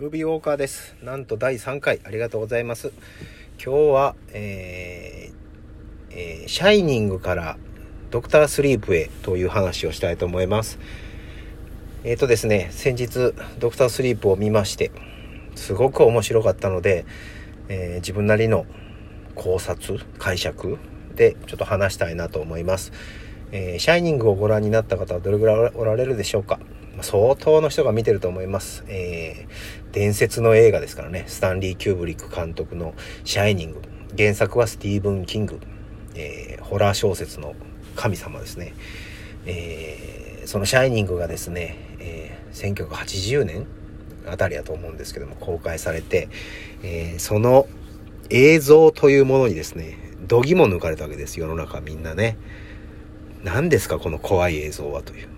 ルビーウォーカーです。なんと第3回ありがとうございます。今日は、えーえーシャイニングからドクタースリープへという話をしたいと思います。えっ、とですね、先日ドクタースリープを見まして、すごく面白かったので、えー自分なりの考察、解釈でちょっと話したいなと思います。えーシャイニングをご覧になった方はどれぐらいおられるでしょうか？相当の人が見てると思います。えー伝説の映画ですからね、スタンリー・キューブリック監督のシャイニング。原作はスティーブン・キング。えーホラー小説の神様ですね。えーそのシャイニングがですね、えー1980年あたりだと思うんですけども、公開されて、えーその映像というものにですね、度肝抜かれたわけです、世の中みんなね。何ですかこの怖い映像はという。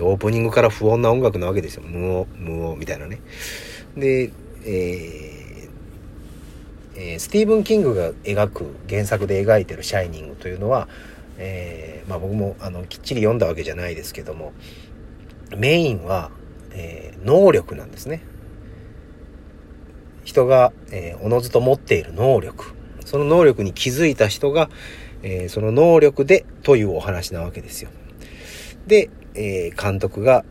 オープニングから不穏な音楽なわけですよ。無音、無音みたいなね。で、えーえースティーブン・キングが描く原作で描いてる「シャイニング」というのは、えーまあ、僕もあのきっちり読んだわけじゃないですけどもメインは、えー能力なんですね。人が、えーおのずと持っている能力その能力に気づいた人が、えーその能力でというお話なわけですよ。で、えー監督が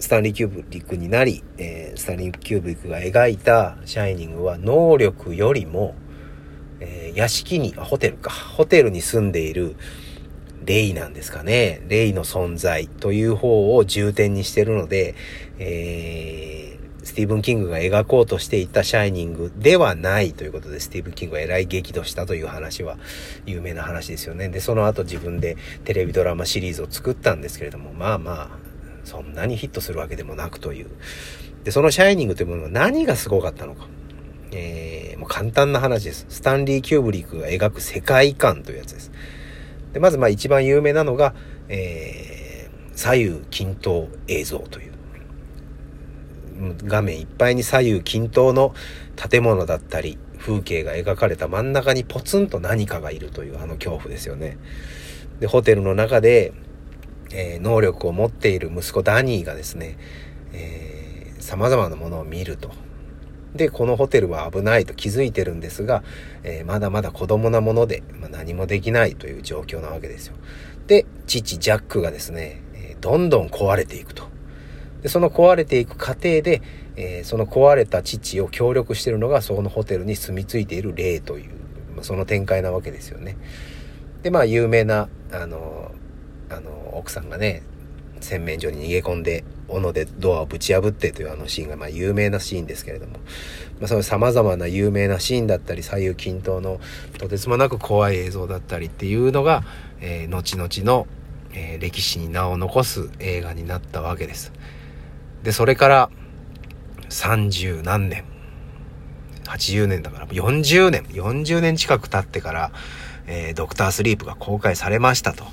スタンリー・キューブリックになり、えースタンリー・キューブリックが描いた「シャイニング」は能力よりも、えー屋敷にホテルかホテルに住んでいるレイなんですかね。レイの存在という方を重点にしてるので、えースティーブン・キングが描こうとしていた「シャイニング」ではないということでスティーブン・キングがえらい激怒したという話は有名な話ですよね。でその後自分でテレビドラマシリーズを作ったんですけれどもまあまあそんなにヒットするわけでもなくという。でその「シャイニング」というものは何がすごかったのか。えーもう簡単な話です。スタンリー・キューブリックが描く世界観というやつです。でまずまあ一番有名なのが、えー左右均等映像という。画面いっぱいに左右均等の建物だったり風景が描かれた真ん中にポツンと何かがいるというあの恐怖ですよね。でホテルの中で、えー能力を持っている息子ダニーがですね、えー、様々なものを見ると。でこのホテルは危ないと気づいてるんですが、えーまだまだ子供なもので、まあ、何もできないという状況なわけですよ。で父ジャックがですね、どんどん壊れていくと。でその壊れていく過程で、えーその壊れた父を協力しているのがそのホテルに住み着いている霊という、まあその展開なわけですよねでまあ有名なあのあの奥さんがね洗面所に逃げ込んで斧でドアをぶち破ってというあのシーンがまあ有名なシーンですけれども、まあ、その様々な有名なシーンだったり左右均等のとてつもなく怖い映像だったりっていうのが、えー後々の、えー歴史に名を残す映画になったわけです。でそれから30何年80年だから40年40年近く経ってから、えードクタースリープが公開されましたと。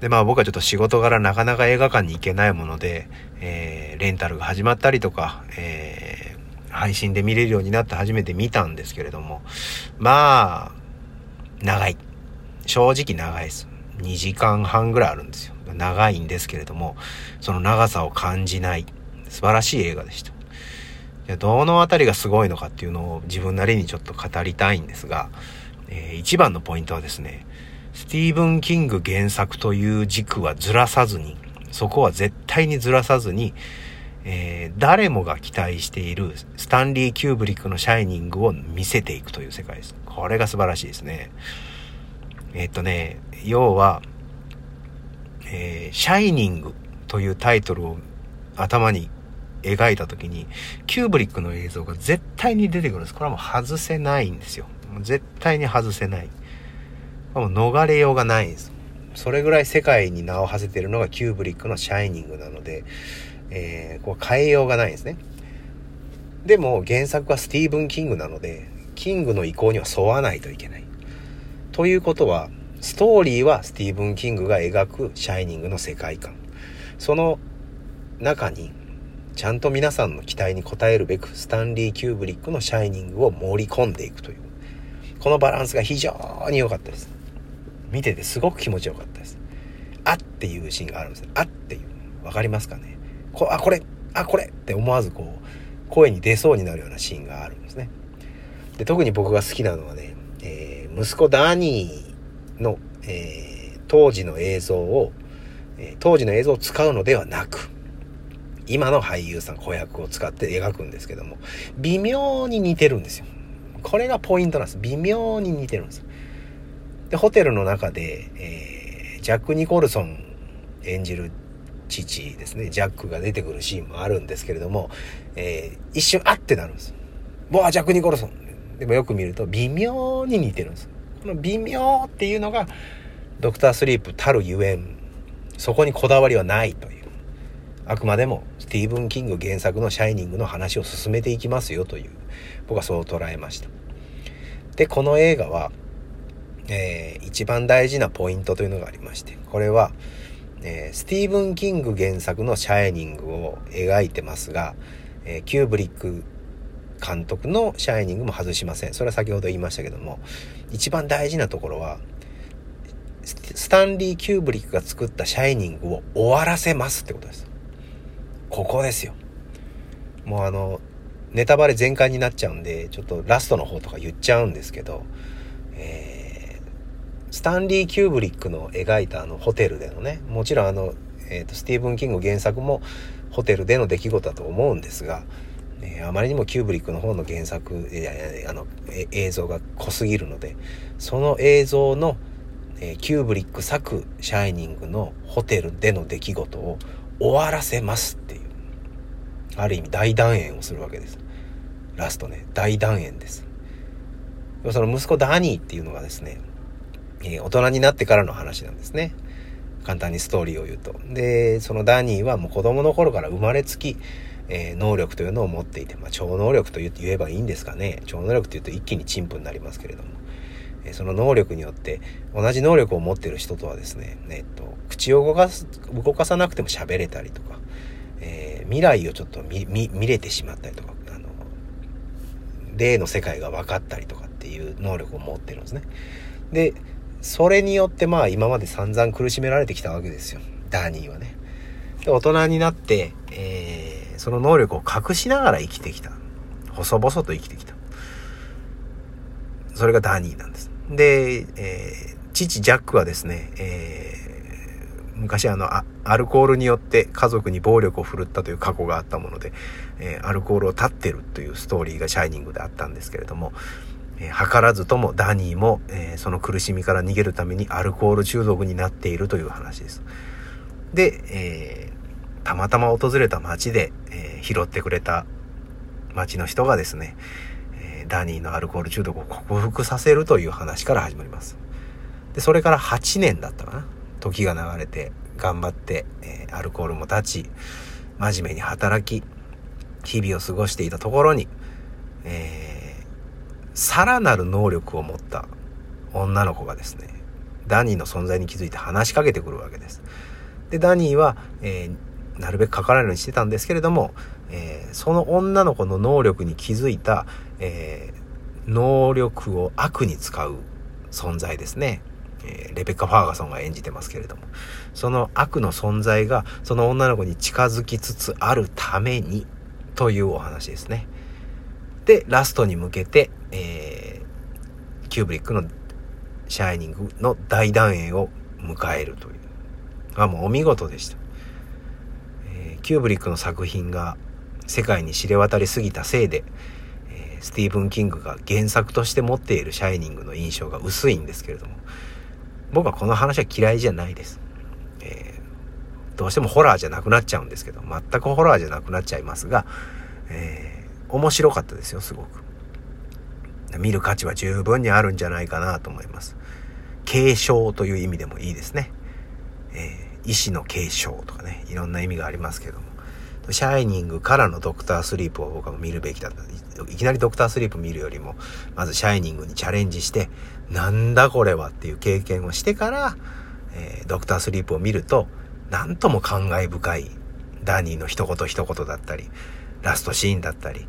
で、まあ僕はちょっと仕事柄なかなか映画館に行けないもので、えーレンタルが始まったりとか、えー配信で見れるようになって初めて見たんですけれども、まあ、長い。正直長いです。2時間半ぐらいあるんですよ。長いんですけれども、その長さを感じない。素晴らしい映画でした。でどのあたりがすごいのかっていうのを自分なりにちょっと語りたいんですが、えー一番のポイントはですね、スティーブン・キング原作という軸はずらさずに、そこは絶対にずらさずに、えー誰もが期待しているスタンリー・キューブリックのシャイニングを見せていくという世界です。これが素晴らしいですね。えっとね、要は、えーシャイニングというタイトルを頭に描いた時に、キューブリックの映像が絶対に出てくるんです。これはもう外せないんですよ。絶対に外せない。もう逃れようがないんです。それぐらい世界に名を馳せてるのがキューブリックのシャイニングなので、えーこう変えようがないんですね。でも原作はスティーブン・キングなので、キングの意向には沿わないといけない。ということは、ストーリーはスティーブン・キングが描くシャイニングの世界観。その中に、ちゃんと皆さんの期待に応えるべく、スタンリー・キューブリックのシャイニングを盛り込んでいくという。このバランスが非常に良かったです。見ててすごく気持ちよかったです。あっていうシーンがあるんです。あっていう。わかりますかね？こあ、これあ、これって思わずこう、声に出そうになるようなシーンがあるんですね。で特に僕が好きなのはね、えー、息子ダニーの、えー、当時の映像を、えー、当時の映像を使うのではなく、今の俳優さん、子役を使って描くんですけども、微妙に似てるんですよ。これがポイントなんです。微妙に似てるんです。で、ホテルの中で、えー、ジャック・ニコルソン演じる父ですね、ジャックが出てくるシーンもあるんですけれども、えー、一瞬あってなるんです。わあ、ジャック・ニコルソン。でもよく見ると微妙に似てるんです。この微妙っていうのが、ドクタースリープたるゆえん、そこにこだわりはないという。あくまでもスティーブン・キング原作のシャイニングの話を進めていきますよという、僕はそう捉えました。で、この映画は、えー、一番大事なポイントというのがありまして、これは、えー、スティーブン・キング原作のシャイニングを描いてますが、えー、キューブリック監督のシャイニングも外しません。それは先ほど言いましたけども、一番大事なところは、スタンリー・キューブリックが作ったシャイニングを終わらせますってことです。ここですよ。もうあの、ネタバレ全開になっちゃうんで、ちょっとラストの方とか言っちゃうんですけど、えー、スタンリー・キューブリックの描いたあのホテルでのね、もちろんあの、えーと、スティーブン・キング原作もホテルでの出来事だと思うんですが、えー、あまりにもキューブリックの方の原作、えー、あの映像が濃すぎるので、その映像の、え、キューブリック作シャイニングのホテルでの出来事を終わらせますっていう、ある意味大団円をするわけです。ラストね、大団円です。その息子ダニーっていうのがですね、え、大人になってからの話なんですね。簡単にストーリーを言うと。で、そのダニーはもう子供の頃から生まれつき、えー、能力というのを持っていて、まあ、超能力と言えばいいんですかね。超能力って言うと一気に陳腐になりますけれども。えー、その能力によって、同じ能力を持ってる人とはですね、えっと、口を動かす、動かさなくても喋れたりとか、えー、未来をちょっと見、見、見れてしまったりとか、あの、例の世界が分かったりとかっていう能力を持ってるんですね。で、それによってまあ今まで散々苦しめられてきたわけですよ。ダーニーはね。で、大人になって、えー、その能力を隠しながら生きてきた。細々と生きてきた。それがダニーなんです。で、えー、父ジャックはですね、えー、昔あのアルコールによって家族に暴力を振るったという過去があったもので、えー、アルコールを断ってるというストーリーがシャイニングであったんですけれども、えー、図らずともダニーも、えー、その苦しみから逃げるためにアルコール中毒になっているという話です。で、え、たまたま訪れた町で、えー、拾ってくれた町の人がですね、えー、ダニーのアルコール中毒を克服させるという話から始まります。で、それから8年だったかな。時が流れて、頑張って、えー、アルコールも断ち、真面目に働き、日々を過ごしていたところに、えさらなる能力を持った女の子がですね、ダニーの存在に気づいて話しかけてくるわけです。で、ダニーは、えー、なるべくかからないようにしてたんですけれども、えー、その女の子の能力に気づいた、えー、能力を悪に使う存在ですね。えレベッカ・ファーガソンが演じてますけれども、その悪の存在がその女の子に近づきつつあるためにというお話ですね。で、ラストに向けて、えー、キューブリックのシャイニングの大団円を迎えるという。あ、もうお見事でした。キューブリックの作品が世界に知れ渡りすぎたせいで、え、スティーブン・キングが原作として持っているシャイニングの印象が薄いんですけれども、僕はこの話は嫌いじゃないです。えー、どうしてもホラーじゃなくなっちゃうんですけど、全くホラーじゃなくなっちゃいますが、えー面白かったですよ、すごく。見る価値は十分にあるんじゃないかなと思います。継承という意味でもいいですね。えー、医師の継承とかね、いろんな意味がありますけども。シャイニングからのドクタースリープを僕は見るべきだった。いきなりドクタースリープ見るよりも、まずシャイニングにチャレンジして、なんだこれはっていう経験をしてから、えー、ドクタースリープを見ると、なんとも感慨深いダニーの一言一言だったり、ラストシーンだったり、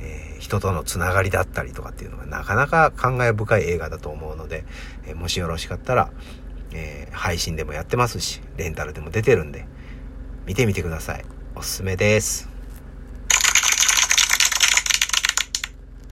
えー、人とのつながりだったりとかっていうのがなかなか感慨深い映画だと思うので、えー、もしよろしかったら、えー、配信でもやってますし、レンタルでも出てるんで、見てみてください。おすすめです。